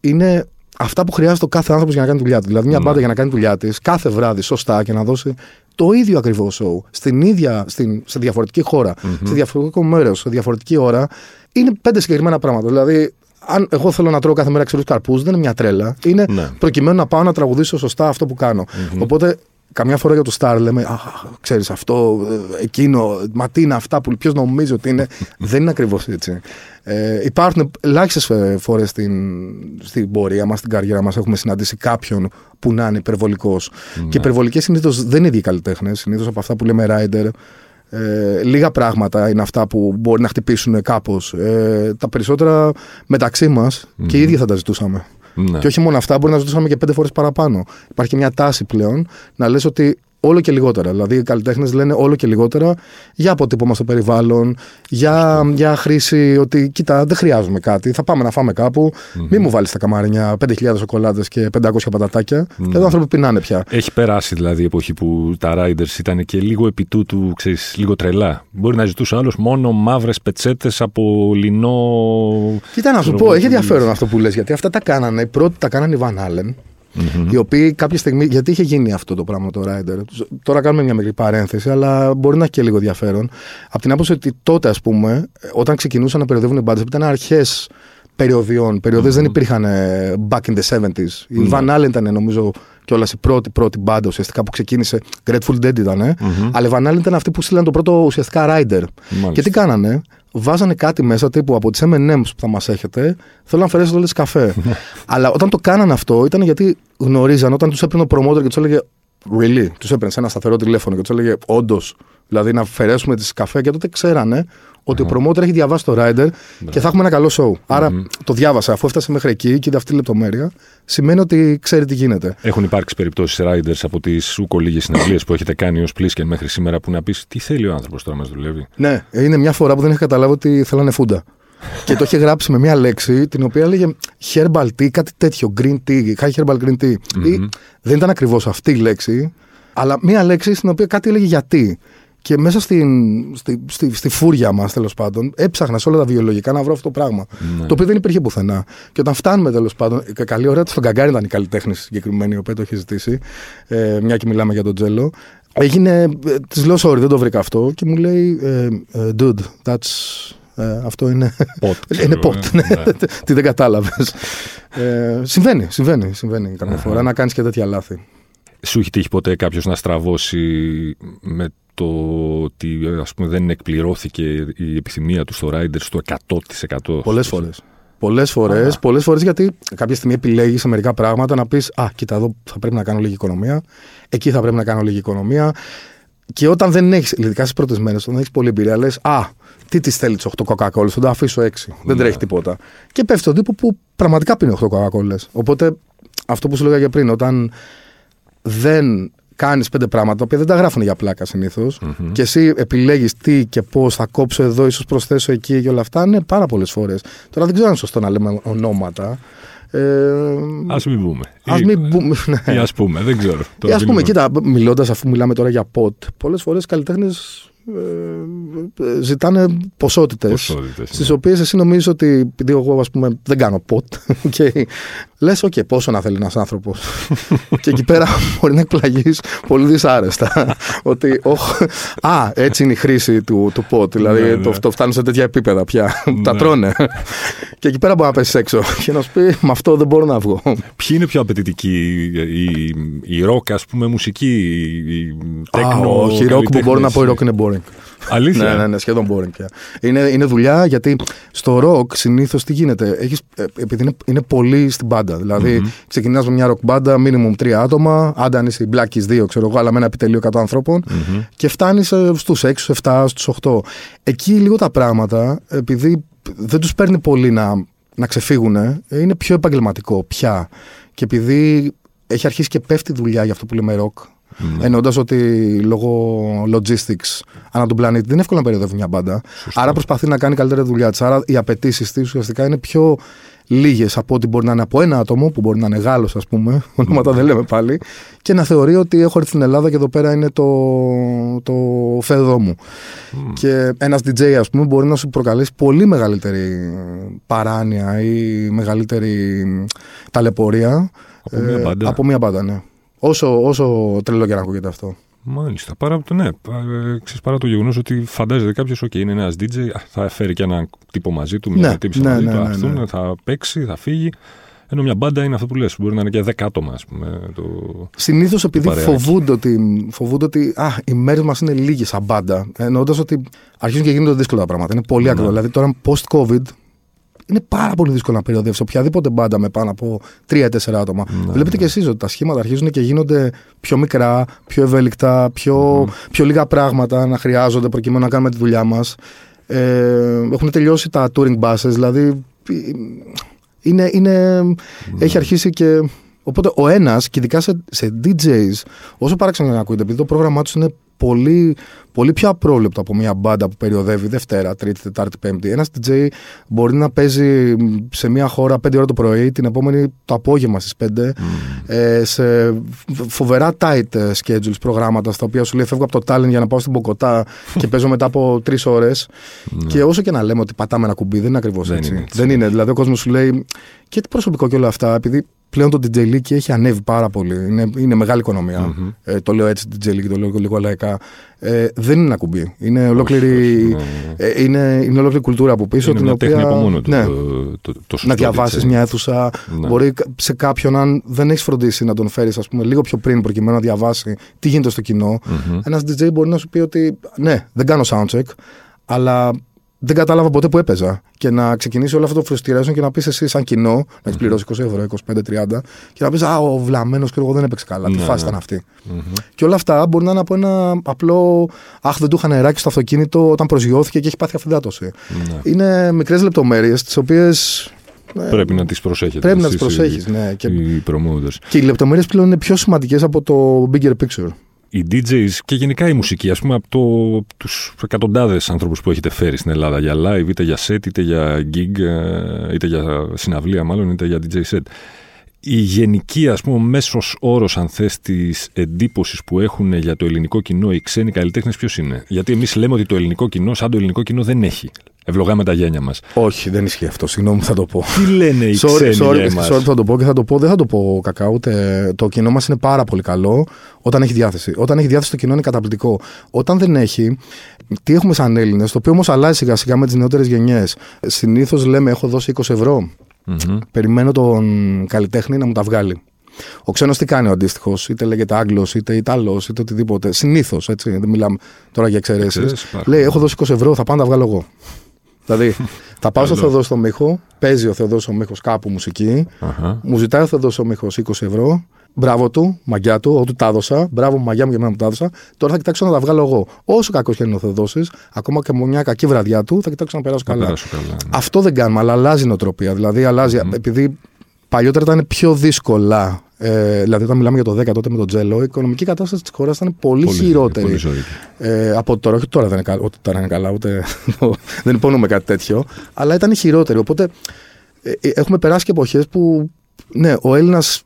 είναι αυτά που χρειάζεται ο κάθε άνθρωπος για να κάνει τη δουλειά του. Δηλαδή, μια Ναι. μπάντα για να κάνει τη δουλειά της κάθε βράδυ σωστά και να δώσει το ίδιο ακριβώς show στην ίδια, στην, σε διαφορετική χώρα, σε διαφορετικό μέρος, σε διαφορετική ώρα, είναι πέντε συγκεκριμένα πράγματα. Δηλαδή, αν εγώ θέλω να τρώω κάθε μέρα ξερού καρπούς, δεν είναι μια τρέλα. Είναι Ναι. προκειμένου να πάω να τραγουδήσω σωστά αυτό που κανω Οπότε, καμιά φορά για το Star λέμε, Α, ξέρεις αυτό, ε, εκείνο, μα τι είναι αυτά που ποιος νομίζει ότι είναι. δεν είναι ακριβώς έτσι. Ε, υπάρχουν ελάχιστες φορές στην, στην πορεία μας, στην καριέρα μας, έχουμε συναντήσει κάποιον που να είναι υπερβολικός. Και υπερβολικές συνήθως δεν είναι οι ίδιοι καλλιτέχνες. Συνήθως από αυτά που λέμε rider, ε, λίγα πράγματα είναι αυτά που μπορεί να χτυπήσουν κάπως. Ε, τα περισσότερα μεταξύ μας και οι ίδιοι θα τα ζητούσαμε. Ναι. Και όχι μόνο αυτά, μπορεί να ζητούσαμε και πέντε φορές παραπάνω. Υπάρχει και μια τάση πλέον να λες ότι όλο και λιγότερα. Δηλαδή, οι καλλιτέχνες λένε όλο και λιγότερα για αποτύπωμα στο περιβάλλον, για, για χρήση ότι κοίτα, δεν χρειάζομαι κάτι. Θα πάμε να φάμε κάπου. Μην μου βάλεις στα καμάρια 5.000 σοκολάτες και 500 πατατάκια. Και εδώ άνθρωποι πεινάνε πια. Έχει περάσει δηλαδή η εποχή που τα Riders ήταν και λίγο επί τούτου, ξέρεις, λίγο τρελά. Μπορεί να ζητούσε άλλος μόνο μαύρες πετσέτες από λινό. Κοίτα να σου ξέρω πω, εγώ, έχει τι- ενδιαφέρον αυτό που λες, γιατί αυτά τα κάνανε. Οι πρώτοι τα κάνανε οι Van Allen, οι οποίοι κάποια στιγμή. Γιατί είχε γίνει αυτό το πράγμα το Rider. Τώρα κάνουμε μια μικρή παρένθεση, αλλά μπορεί να έχει και λίγο ενδιαφέρον. Από την άποψη ότι τότε, ας πούμε, όταν ξεκινούσαν να περιοδεύουν οι μπάντες, ήταν αρχές περιοδιών. Περιοδίες δεν υπήρχαν ε, back in the 70s. Η Van Allen ήταν, νομίζω, κιόλας η πρώτη, πρώτη μπάντα ουσιαστικά που ξεκίνησε. Grateful Dead ήταν. Αλλά η Van Allen ήταν αυτή που στείλαν το πρώτο ουσιαστικά Rider. Και τι κάνανε, βάζανε κάτι μέσα τύπου από τις MM's που θα μας έχετε, θέλω να αφαιρέσετε όλε καφέ. Αλλά όταν το κάνανε αυτό ήταν γιατί γνωρίζαν όταν τους έπαιρνε ο promoter και τους έλεγε Really, τους έπαιρνε σε ένα σταθερό τηλέφωνο και τους έλεγε Όντως, δηλαδή να αφαιρέσουμε τις καφέ και τότε ξέρανε ότι ο promoter έχει διαβάσει το rider και θα έχουμε ένα καλό show. Άρα το διάβασα, αφού έφτασε μέχρι εκεί και είδε αυτή η λεπτομέρεια, σημαίνει ότι ξέρει τι γίνεται. Έχουν υπάρξει περιπτώσεις Riders από τις ούκο λίγες συναυλίες που έχετε κάνει ως πλήσκεν μέχρι σήμερα που να πεις τι θέλει ο άνθρωπος τώρα μας δουλεύει; Ναι, είναι μια φορά που δεν είχα καταλάβει ότι θέλανε φούντα. και το είχε γράψει με μια λέξη την οποία έλεγε herbal tea, κάτι τέτοιο, green tea, high herbal green tea. Ή, δεν ήταν ακριβώς αυτή η λέξη, αλλά μια λέξη στην οποία κάτι έλεγε γιατί. Και μέσα στην, στη, στη, στη φούρια μας, τέλος πάντων, έψαχνα σε όλα τα βιολογικά να βρω αυτό το πράγμα. Ναι. Το οποίο δεν υπήρχε πουθενά. Και όταν φτάνουμε, τέλος πάντων, κα- καλή ωραία, στον Καγκάρι ήταν η καλλιτέχνη συγκεκριμένη, η οποία το έχει ζητήσει, ε, μια και μιλάμε για τον Τζέλο. Έγινε, της λέω sorry, δεν το βρήκα αυτό και μου λέει, ε, ε, dude, that's, ε, αυτό είναι, Pot, ξέρω είναι εγώ, pot, ναι. ναι. Τι δεν κατάλαβες. ε, συμβαίνει, συμβαίνει, συμβαίνει καμιά Αχα. φορά να κάνεις και τέτοια λάθη. Σου έχει τύχει ποτέ κάποιος να στραβώσει με το ότι ας πούμε, δεν εκπληρώθηκε η επιθυμία του στο Riders στο 100%. Πολλές φορές. Πολλές φορές, Α. πολλές φορές γιατί κάποια στιγμή επιλέγεις σε μερικά πράγματα να πεις Α, κοίτα, εδώ θα πρέπει να κάνω λίγη οικονομία. Εκεί θα πρέπει να κάνω λίγη οικονομία. Και όταν δεν έχεις, ειδικά στις πρώτες μέρες, όταν έχεις πολλή εμπειρία, λες Α, τι της θέλει τι 8 κοκακόλες, θα το αφήσω 6. Δεν Ναι. τρέχει τίποτα. Και πέφτει στον τύπο που πραγματικά πίνει 8 κοκακόλες. Οπότε αυτό που σου λέγα και πριν, όταν δεν κάνεις πέντε πράγματα, τα οποία δεν τα γράφουν για πλάκα συνήθως, Μμμ. και εσύ επιλέγεις τι και πώς θα κόψω εδώ, ίσως προσθέσω εκεί και όλα αυτά, ναι, πάρα πολλές φορές. Τώρα δεν ξέρω αν είναι σωστό να λέμε ονόματα. Ε, Ας μην πούμε. ας Ή- μην πούμε. Ναι. Ή ας πούμε, δεν ξέρω. Ή Τώρα ας πούμε, δεν είναι- κοίτα, μιλώντας αφού μιλάμε τώρα για ποτ, πολλές φορές καλλιτέχνες ε, ζητάνε ποσότητες. Ποσότητες, Στις ναι. οποίες εσύ νομίζεις ότι επειδή εγώ ας πούμε, δεν κάνω ποτ, okay, λες, OK, πόσο να θέλει ένας άνθρωπος. και εκεί πέρα μπορεί να εκπλαγείς πολύ δυσάρεστα. ότι, όχ, α, έτσι είναι η χρήση του, του ποτ. Δηλαδή Ναι, το, ναι. το φτάνουν σε τέτοια επίπεδα πια. Τα Ναι. τρώνε. και εκεί πέρα μπορεί να πέσεις έξω και να σου πει, με αυτό δεν μπορώ να βγω. Ποιοι είναι πιο απαιτητικοί, η, η, η rock, ας πούμε, μουσική, η, η Α, τέκνο, όχι, η rock που μπορώ να πω, η rock καλλιτέχνες. είναι boring. Αλήθεια; Ναι, ναι, ναι, σχεδόν boring πια. Είναι, είναι δουλειά γιατί στο rock συνήθως τι γίνεται; Έχεις, ε, επειδή είναι, είναι πολύ στην μπάντα. Δηλαδή, Μμμ. ξεκινάς με μια rock μπάντα, minimum τρία άτομα, άντα αν είσαι η Black Keys 2, ξέρω εγώ, αλλά με ένα επιτελείο 100 ανθρώπων, Μμμ. και φτάνεις στους 6, στους 7, στους 8. Εκεί λίγο τα πράγματα, επειδή δεν τους παίρνει πολύ να, να ξεφύγουν, είναι πιο επαγγελματικό πια. Και επειδή έχει αρχίσει και πέφτει δουλειά για αυτό που λέμε rock, Ναι. Εννοώντας ότι λόγω logistics ανά τον πλανήτη δεν είναι εύκολο να περιοδεύει μια μπάντα. Σωστό. Άρα προσπαθεί να κάνει καλύτερη δουλειά της. Άρα οι απαιτήσεις της ουσιαστικά είναι πιο λίγες από ό,τι μπορεί να είναι από ένα άτομο, που μπορεί να είναι Γάλλος, ας πούμε, ονόματα δεν λέμε πάλι, και να θεωρεί ότι έχω έρθει στην Ελλάδα και εδώ πέρα είναι το, το φέδό μου. Μμ. Και ένας DJ, ας πούμε, μπορεί να σου προκαλέσει πολύ μεγαλύτερη παράνοια ή μεγαλύτερη ταλαιπωρία Από μια ε, μπάντα. από μια μπάντα, ναι. Όσο, όσο τρελό και να ακούγεται αυτό. Μάλιστα. Παρά, το- ναι, πα- ε, ξέρεις, παρά το γεγονός ότι φαντάζεται κάποιος, OK, είναι ένας DJ, α, θα φέρει και έναν τύπο μαζί του, μια Ναι, τύπησα ναι, μαζί ναι, του, ναι, αυτούν, ναι. θα παίξει, θα φύγει. Ενώ μια μπάντα είναι αυτό που λες, μπορεί να είναι και δέκα άτομα, ας πούμε. Το... Συνήθως επειδή παρεάκι. φοβούνται ότι, φοβούνται ότι α, οι μέρες μας είναι λίγες σαν μπάντα. Εννοώντας ότι αρχίζουν και γίνονται δύσκολα τα πράγματα. Είναι πολύ Ναι. ακριβό. Δηλαδή τώρα post-COVID είναι πάρα πολύ δύσκολο να περιοδεύσει οποιαδήποτε μπάντα με πάνω από 3-4 άτομα. Ναι, Βλέπετε ναι. και εσείς ότι τα σχήματα αρχίζουν και γίνονται πιο μικρά, πιο ευέλικτα, πιο, πιο λίγα πράγματα να χρειάζονται προκειμένου να κάνουμε τη δουλειά μας. Ε, έχουν τελειώσει τα touring buses, δηλαδή ε, είναι, είναι, Ναι. έχει αρχίσει και. Οπότε ο ένας, και ειδικά σε, σε DJs, όσο παράξενο να ακούγεται, επειδή το πρόγραμμά τους είναι πολύ, πολύ πιο απρόβλεπτο από μια μπάντα που περιοδεύει Δευτέρα, Τρίτη, Τετάρτη, Πέμπτη. Ένας DJ μπορεί να παίζει σε μια χώρα 5 ώρα το πρωί, την επόμενη το απόγευμα στις 5, ε, σε φοβερά tight ε, schedules προγράμματα, στα οποία σου λέει φεύγω από το talent για να πάω στην Ποκοτά και παίζω μετά από 3 ώρες. Και όσο και να λέμε ότι πατάμε ένα κουμπί, δεν είναι ακριβώς Δεν έτσι. είναι έτσι. Δεν είναι. Δηλαδή, ο κόσμος σου λέει και το προσωπικό και όλα αυτά, επειδή πλέον το DJ League έχει ανέβει πάρα πολύ. Είναι, είναι μεγάλη οικονομία. Μμμ. Ε, το λέω έτσι DJ League, το λέω λίγο λαϊκά. Ε, δεν είναι ένα κουμπί. Είναι ολόκληρη, όχι, ναι, ναι. ε, είναι, είναι ολόκληρη κουλτούρα από πίσω. είναι την μια οποία, τέχνη από μόνο του. ναι, Το, το, το σωστό να διαβάσεις DJ. μια αίθουσα. Ναι. Μπορεί κα- σε κάποιον, αν δεν έχεις φροντίσει να τον φέρεις λίγο πιο πριν, προκειμένου να διαβάσει τι γίνεται στο κοινό, Μμμ. ένας DJ μπορεί να σου πει ότι ναι, δεν κάνω soundcheck, αλλά δεν κατάλαβα ποτέ που έπαιζα. Και να ξεκινήσει όλο αυτό το frustration και να πεις εσύ, σαν κοινό, να έχεις πληρώσει 20 ευρώ, 25-30, και να πεις Α, ο βλαμμένος και εγώ δεν έπαιξε καλά. Τι Ναι, φάση ναι. ήταν αυτή. Μμμ. Και όλα αυτά μπορεί να είναι από ένα απλό Αχ, δεν του είχα νεράκι στο αυτοκίνητο όταν προσγειώθηκε και έχει πάθει αφυδάτωση. Ναι. Είναι μικρές λεπτομέρειες, τις οποίες. Πρέπει να τις προσέχετε. Πρέπει να τις εσείς οι- προσέχεις. Ναι. Και, Οι promoters. και οι λεπτομέρειες πλέον είναι πιο σημαντικές από το bigger picture. Οι DJs και γενικά η μουσική, ας πούμε από το, τους εκατοντάδες άνθρωπους που έχετε φέρει στην Ελλάδα για live, είτε για set, είτε για gig, ε, είτε για συναυλία μάλλον, είτε για DJ set. η γενική, ας πούμε, ο μέσος όρος, αν θες, της εντύπωσης που έχουν για το ελληνικό κοινό οι ξένοι καλλιτέχνες ποιος είναι; Γιατί εμείς λέμε ότι το ελληνικό κοινό, σαν το ελληνικό κοινό δεν έχει. Ευλογάμε τα γένια μας. Όχι, δεν ισχύει αυτό. Συγγνώμη, θα το πω. Τι λένε οι sorry, ξένοι sorry, για εμάς; sorry, θα το πω και θα το πω. Δεν θα το πω κακά ούτε. Το κοινό μας είναι πάρα πολύ καλό όταν έχει διάθεση. Όταν έχει διάθεση, το κοινό είναι καταπληκτικό. Όταν δεν έχει, τι έχουμε σαν Έλληνες, το οποίο όμως αλλάζει σιγά σιγά με τις νεότερες γενιές. Συνήθως λέμε: Έχω δώσει 20 ευρώ. Μμμ. Περιμένω τον καλλιτέχνη να μου τα βγάλει. Ο ξένος τι κάνει ο αντίστοιχος, είτε λέγεται Άγγλος, είτε Ιταλός, είτε οτιδήποτε. Συνήθως, έτσι. Δεν μιλάμε τώρα για εξαιρέσεις. Εξαιρέσεις υπάρχουν. Λέει: Έχω δώσει 20 ευρώ, θα πάω να τα βγάλω εγώ. Δηλαδή, θα πάω στο Καλό. Θεοδός στο Μίχο, παίζει ο Θεοδός ο Μίχο κάπου μουσική, Αχα. μου ζητάει ο Θεοδός ο Μίχο 20 ευρώ. Μπράβο του, μαγιά του, ό,τι τα έδωσα. Μπράβο μου, μαγιά μου για μένα που τα έδωσα. Τώρα θα κοιτάξω να τα βγάλω εγώ. Όσο κακός και αν είναι ο Θεοδόσης, ακόμα και με μια κακή βραδιά του, θα κοιτάξω να περάσω Να καλά. περάσω καλά. ναι. Αυτό δεν κάνουμε, αλλά αλλάζει η νοοτροπία. Δηλαδή, αλλάζει, επειδή παλιότερα ήταν πιο δύσκολα. Ε, δηλαδή, όταν μιλάμε για το 10 τότε με τον Τζέλο, η οικονομική κατάσταση της χώρας ήταν πολύ, Πολύ- χειρότερη. πολύ ζώρικη. ε, από τώρα, όχι τώρα δεν είναι, κα- ότι τώρα είναι καλά, ούτε δεν υπονοούμε κάτι τέτοιο, αλλά ήταν χειρότερη. Οπότε ε, ε, έχουμε περάσει και εποχές που ναι, ο Έλληνας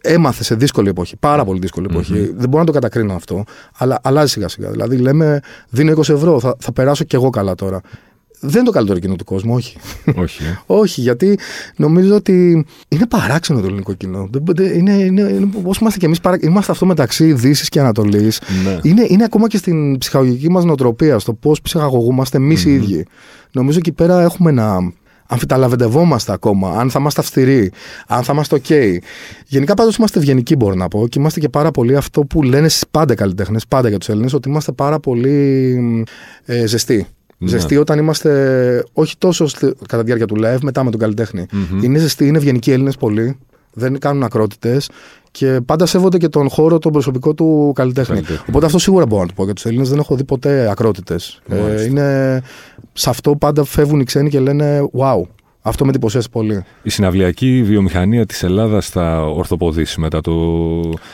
έμαθε σε δύσκολη εποχή. Πάρα πολύ δύσκολη εποχή. Δεν μπορώ να το κατακρίνω αυτό. Αλλά αλλάζει σιγά σιγά. Δηλαδή λέμε, δίνω 20 ευρώ, θα, θα περάσω κι εγώ καλά τώρα. Δεν είναι το καλύτερο κοινό του κόσμου, όχι. Όχι. ε. όχι, γιατί νομίζω ότι είναι παράξενο το ελληνικό κοινό. Δεν- δεν- Είναι, είναι, είναι, όπως είμαστε κι εμείς, είμαστε αυτό μεταξύ Δύσης και Ανατολής. Ναι. Είναι, είναι ακόμα και στην ψυχαγωγική μας νοοτροπία, στο πώς ψυχαγωγούμαστε εμείς οι ίδιοι. Νομίζω εκεί πέρα έχουμε να αμφιταλαβεντευόμαστε ακόμα, αν θα είμαστε αυστηροί, αν θα είμαστε OK. Γενικά πάντως είμαστε ευγενικοί, μπορώ να πω, και είμαστε και πάρα πολύ αυτό που λένε στις πάντα καλλιτέχνες, πάντα για τους Έλληνες, ότι είμαστε πάρα πολύ ε, ζεστοί. Ναι. Ζεστοί όταν είμαστε, όχι τόσο στη- κατά τη διάρκεια του live, μετά με τον καλλιτέχνη. Είναι ζεστοί, είναι ευγενικοί Έλληνες πολύ, δεν κάνουν ακρότητες και πάντα σέβονται και τον χώρο, τον προσωπικό του καλλιτέχνη. Καλλιτέχνη. Οπότε αυτό σίγουρα μπορώ να το πω. Για τους Έλληνες δεν έχω δει ποτέ ακρότητες. Ε, Μάλιστα. είναι, σε αυτό πάντα φεύγουν οι ξένοι και λένε Wow, αυτό με εντυπωσίασε πολύ. Η συναυλιακή βιομηχανία της Ελλάδας θα ορθοποδήσει μετά, το,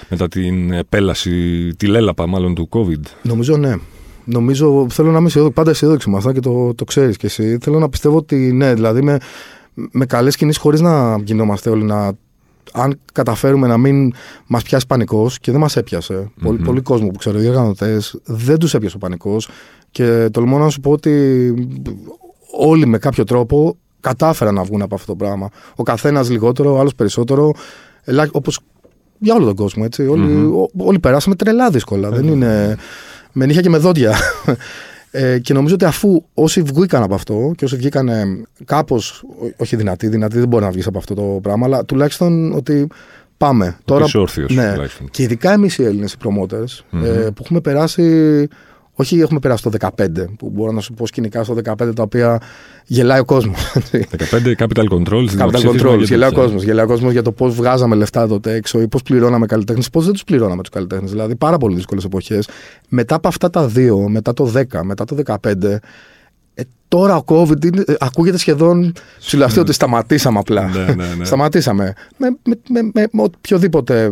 μετά την επέλαση, τη λέλαπα μάλλον του COVID. Νομίζω ναι. Νομίζω, θέλω να είμαι αισιόδοξο, πάντα αισιόδοξοι με αυτά και το, το ξέρεις κι εσύ. Θέλω να πιστεύω ότι ναι, δηλαδή με, με καλές κινήσεις, χωρίς να γινόμαστε όλοι να. Αν καταφέρουμε να μην μας πιάσει πανικός και δεν μας έπιασε. Πολύ, πολύ κόσμο που ξέρω, οι οργανωτέ, δεν τους έπιασε ο πανικός. Και τολμώ να σου πω ότι όλοι με κάποιο τρόπο κατάφεραν να βγουν από αυτό το πράγμα. Ο καθένας λιγότερο, ο άλλος περισσότερο. Όπως για όλο τον κόσμο, έτσι. Όλοι, ό- όλοι περάσαμε τρελά δύσκολα. Δεν είναι. Με νύχια και με δόντια. Ε, και νομίζω ότι αφού όσοι βγήκαν από αυτό και όσοι βγήκαν κάπως, όχι δυνατοί, δυνατοί δεν μπορεί να βγεις από αυτό το πράγμα, αλλά τουλάχιστον ότι πάμε. Τώρα, είσαι όρθιος, ναι, τουλάχιστον. και ειδικά εμείς οι Έλληνες, οι promoters, ε, που έχουμε περάσει. Όχι, έχουμε περάσει το 15, που μπορώ να σου πω σκηνικά στο 15 τα οποία γελάει ο κόσμος. 15 Capital Control, Capital δημοψήφισμα Control. για Γελάει ο τέτοια. κόσμος. Γελάει ο κόσμος για το πώς βγάζαμε λεφτά τότε έξω ή πώς πληρώναμε καλλιτέχνες, πώς δεν τους πληρώναμε τους καλλιτέχνες. Δηλαδή, πάρα πολύ δύσκολες εποχές. Μετά από αυτά τα δύο, μετά το 10, μετά το 15, ε, τώρα ο COVID είναι, ε, ακούγεται σχεδόν ψηλαστεί ότι σταματήσαμε απλά. Ναι, ναι, ναι. σταματήσαμε. Με, με, με, με, με οποιοδήποτε ε,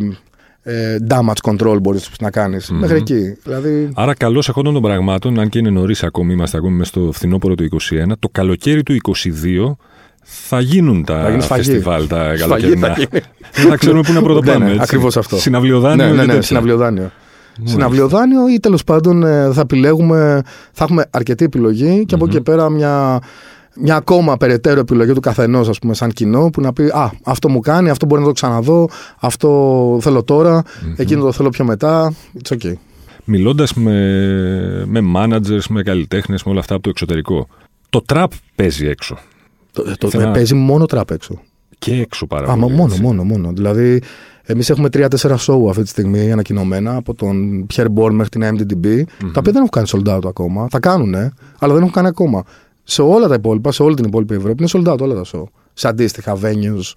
damage control μπορείς να κάνεις. Μέχρι εκεί. Δηλαδή, Άρα, καλώς εχόντων των πραγμάτων, αν και είναι νωρίς ακόμη, είμαστε ακόμη μέσα στο φθινόπωρο του 2021, το καλοκαίρι του 2022 θα γίνουν τα Θα γίνει σφαγή. φεστιβάλ τα Σφαγή καλοκαιρινά. θα γίνει. Δεν θα ξέρουμε πού να πρωτοπάμε. Ναι, ναι, έτσι. ακριβώς αυτό. Συναυλιοδάνειο ναι, και ναι, ναι, τέτοια. συναυλιοδάνειο. Συναυλιοδάνειο ή τέλος πάντων ε, θα επιλέγουμε, θα έχουμε αρκετή επιλογή και από εκεί και πέρα μια, μια ακόμα περαιτέρω επιλογή του καθενός, ας πούμε, σαν κοινό, που να πει Α, αυτό μου κάνει, αυτό μπορεί να το ξαναδώ, αυτό θέλω τώρα, εκείνο το θέλω πιο μετά. It's okay. Μιλώντας με, με managers, με καλλιτέχνες, με όλα αυτά από το εξωτερικό. Το trap παίζει έξω. Το, το, Θέλω να- Παίζει μόνο τραπ έξω. Και έξω πάρα Α, πολύ. μόνο, έτσι. μόνο, μόνο. Δηλαδή, εμείς έχουμε τρία-τέσσερα show αυτή τη στιγμή ανακοινωμένα από τον Pierre Bourne μέχρι την MDDB, τα οποία δεν έχουν κάνει sold out ακόμα. Θα κάνουν, αλλά δεν έχουν κάνει ακόμα. Σε όλα τα υπόλοιπα, σε όλη την υπόλοιπη Ευρώπη είναι sold out όλα τα show. Σε αντίστοιχα venues,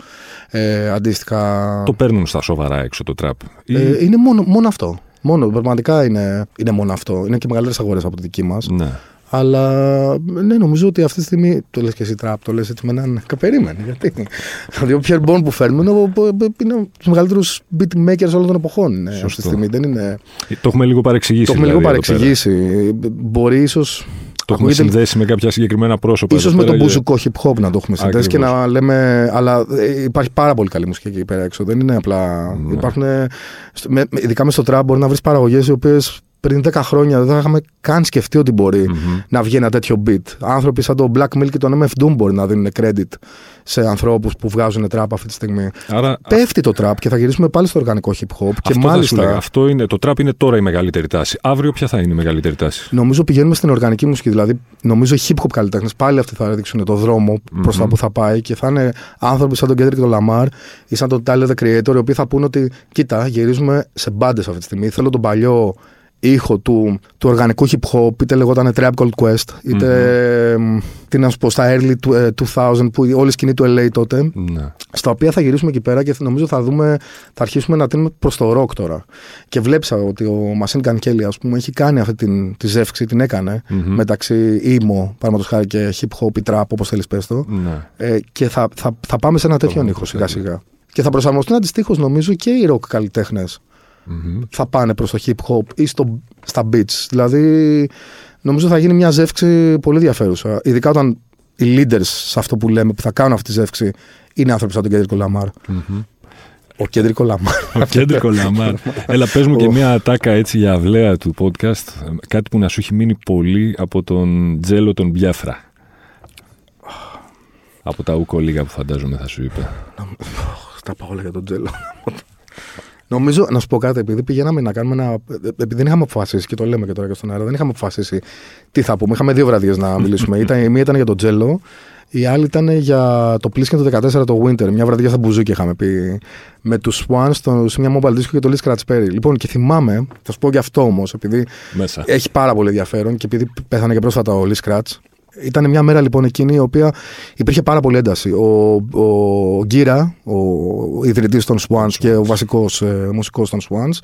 ε, αντίστοιχα. Το παίρνουν στα σοβαρά έξω το trap. Ή- Ε, είναι μόνο, μόνο αυτό. Μόνο, πραγματικά είναι, είναι μόνο αυτό. Είναι και μεγαλύτερες αγορές από τη δική μας. Ναι. Αλλά ναι, νομίζω ότι αυτή τη στιγμή. Το λες και εσύ τραπ, το λες έτσι με έναν. Περίμενε. Γιατί. Δηλαδή, ο Pierre Bourne που φέρνουμε είναι, ο- είναι από τους μεγαλύτερους beatmakers όλων των εποχών. Είναι, αυτή τη Σωστό. στιγμή. Δεν είναι, Το έχουμε λίγο παρεξηγήσει. το έχουμε λίγο δηλαδή, εδώ πέρα. παρεξηγήσει. Μπορεί ίσω. Το έχουμε συνδέσει με κάποια συγκεκριμένα πρόσωπα. σω με τον μπουζουκό hip hop να το έχουμε συνδέσει και να λέμε. Αλλά ε, υπάρχει πάρα πολύ καλή μουσική εκεί πέρα έξω. Δεν είναι απλά. Ναι. Υπάρχουν. Ειδικά μες στο τραπ μπορεί να βρεις παραγωγές οι οποίες πριν 10 χρόνια δεν είχαμε καν σκεφτεί ότι μπορει να βγει ένα τέτοιο beat. Άνθρωποι σαν τον Black Milk και τον MF Doom μπορεί να δίνουν credit σε ανθρώπους που βγάζουν τραπ αυτή τη στιγμή. Άρα, Πέφτει το τραπ και θα γυρίσουμε πάλι στο οργανικό hip hop. Αυτό και μάλιστα. αυτό είναι, το τραπ είναι τώρα η μεγαλύτερη τάση. Αύριο ποια θα είναι η μεγαλύτερη τάση; Νομίζω πηγαίνουμε στην οργανική μουσική. Δηλαδή, νομίζω οι hip hop καλλιτέχνες πάλι αυτοί θα δείξουν το δρόμο mm-hmm. προς τα που θα πάει και θα είναι άνθρωποι σαν τον Kendrick τον Lamar ή σαν τον Tyler the Creator, οι οποίοι θα πούνε ότι κοίτα, γυρίζουμε σε μπάντες αυτή τη στιγμή. Θέλω τον παλιό ήχο του, του οργανικού hip hop, είτε λεγόταν Trap Gold Quest, είτε mm-hmm. τι να σου πω, στα early 2000 ε, που όλη η σκηνή του LA τότε, ναι. στα οποία θα γυρίσουμε εκεί πέρα και νομίζω θα δούμε, θα αρχίσουμε να τίνουμε προς το rock τώρα. Και βλέψα ότι ο Machine Gun Kelly, ας πούμε, έχει κάνει αυτή την, τη ζεύξη, την έκανε mm-hmm. μεταξύ emo, παραδείγματος χάρη και hip hop ή trap, όπως θέλεις πες το, ναι. ε, και θα, θα, θα πάμε σε ένα τέτοιο ήχο σιγά σιγά. Και θα προσαρμοστούν αντιστοίχως νομίζω και οι rock καλλιτέχνες mm-hmm. θα πάνε προς το hip hop ή στο, στα beats. Δηλαδή νομίζω θα γίνει μια ζεύξη πολύ ενδιαφέρουσα. Ειδικά όταν οι leaders σε αυτό που λέμε που θα κάνουν αυτή τη ζεύξη είναι άνθρωποι σαν τον Κέντρικο Λαμάρ. Mm-hmm. Ο Κέντρικ Λαμάρ. Ο Κέντρικ Λαμάρ. Έλα, πες μου και μια ατάκα έτσι για αυλαία του podcast. Κάτι που να σου έχει μείνει πολύ από τον Τζέλο τον Μπιάφρα. Από τα ουκ ολίγα που φαντάζομαι θα σου είπε. Τα πάω όλα για τον Τζέλο. Νομίζω, να σου πω κάτι, επειδή πηγαίναμε να κάνουμε ένα. Επειδή δεν είχαμε αποφασίσει, και το λέμε και τώρα και στον αέρα, δεν είχαμε αποφασίσει τι θα πούμε. Είχαμε δύο βραδιές να μιλήσουμε. ήταν, η μία ήταν για τον Τζέλο, η άλλη ήταν για το Plisken το 14 το Winter. Μια βραδιά στα Μπουζούκι είχαμε πει. Με τους Swans στο, σε μια mobile disco και το Lee Scratch Perry. Λοιπόν, και θυμάμαι, θα σου πω και αυτό όμως, επειδή Μέσα. έχει πάρα πολύ ενδιαφέρον και επειδή πέθανε και πρόσφατα ο Lee Scratch. Ήταν μια μέρα λοιπόν εκείνη η οποία υπήρχε πάρα πολύ ένταση. Ο, ο Γκύρα, ο ιδρυτής των Swans και ο βασικός ε, μουσικός των Swans,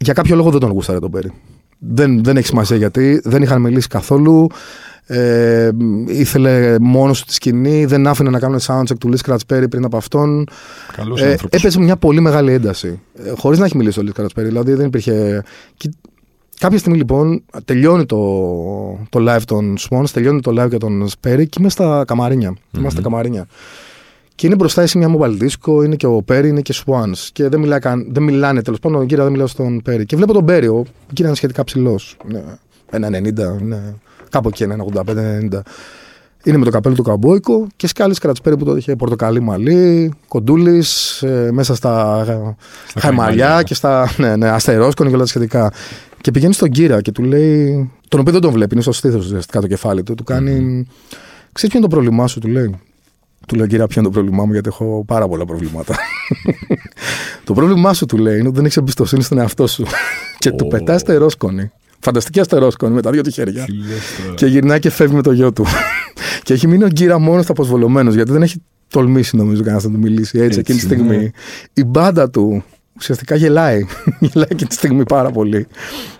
για κάποιο λόγο δεν τον γούσταρε τον Πέρι. Δεν, δεν έχει σημασία γιατί, δεν είχαν μιλήσει καθόλου. Ε, ήθελε μόνος του τη σκηνή, δεν άφηνε να κάνουν soundcheck του Lee Scratch Perry πριν από αυτόν. Καλός ε, έπαιζε μια πολύ μεγάλη ένταση. Ε, Χωρίς να έχει μιλήσει ο Lee Scratch Perry. Δηλαδή δεν υπήρχε. Κάποια στιγμή λοιπόν τελειώνει το, το live των Swans, τελειώνει το live για τον Σπέρι και είμαι στα καμαρίνια. Mm-hmm. Είμαστε στα καμαρίνια. Και είναι μπροστά εσύ μια mobile disco, είναι και ο Πέρι, είναι και Swans. Και δεν, μιλά, δεν μιλάνε τέλος πάντων, ο κύριο δεν μιλάω στον Πέρι. Και βλέπω τον Πέρι, ο κύριο είναι σχετικά ψηλός. Ναι, ένα 90, ναι, κάπου εκεί, ένα 85-90. Είναι με το καπέλο του καμπόικο και σκάλι κρατσπέρι που το είχε πορτοκαλί μαλλί, κοντούλης, ε, μέσα στα, στα χαϊμαλιά και στα ναι, ναι, αστερόσκονη και όλα τα σχετικά. Και πηγαίνει στον κύρα και του λέει. Τον οποίο δεν τον βλέπει, είναι στο στήθο ουσιαστικά το κεφάλι του. Του κάνει. Mm. Ξέρεις ποιο είναι το πρόβλημά σου, του λέει. Του λέει, Κύρα, ποιο είναι το πρόβλημά μου, γιατί έχω πάρα πολλά προβλήματα. το πρόβλημά σου, του λέει, είναι ότι δεν έχεις εμπιστοσύνη στον εαυτό σου. και του πετάει αστερόσκονη. Φανταστική αστερόσκονη με τα δύο του χέρια. και γυρνάει και φεύγει με το γιο του. και έχει μείνει ο Γκύρα μόνος αποσβολωμένος, γιατί δεν έχει τολμήσει νομίζω κανένας να του μιλήσει έτσι, έτσι εκείνη τη στιγμή. Ναι. Η μπάντα του ουσιαστικά γελάει. γελάει και τη στιγμή πάρα πολύ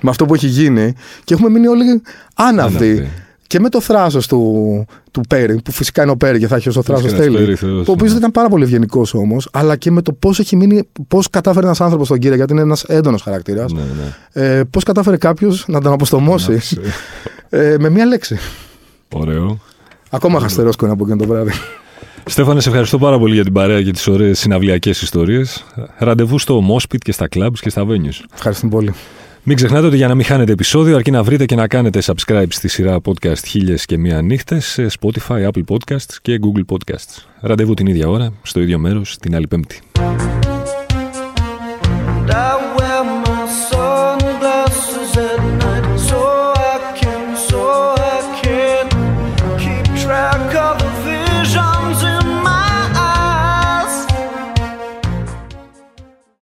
με αυτό που έχει γίνει και έχουμε μείνει όλοι άναυδοι. Και με το θράσος του, του Πέρι, που φυσικά είναι ο Πέρι και θα έχει ως θράσος τέλει. Το οποίος ήταν πάρα πολύ ευγενικός όμως, αλλά και με το πώς έχει μείνει, πώς κατάφερε ένας άνθρωπος τον κύριο, γιατί είναι ένας έντονος χαρακτήρας. Ναι, ναι. ε, πώς κατάφερε κάποιος να τον αποστομώσει ε, με μία λέξη. Ωραίο. Ακόμα χαστερόσκο από εκείνο το βράδυ. Στέφανε, σε ευχαριστώ πάρα πολύ για την παρέα και τις ωραίες συναυλιακές ιστορίες. Ραντεβού στο Μόσπιτ και στα clubs και στα venues. Ευχαριστώ πολύ. Μην ξεχνάτε ότι για να μην χάνετε επεισόδιο, αρκεί να βρείτε και να κάνετε subscribe στη σειρά podcast χίλιες και μία νύχτες σε Spotify, Apple Podcasts και Google Podcasts. Ραντεβού την ίδια ώρα, στο ίδιο μέρος, την άλλη Πέμπτη.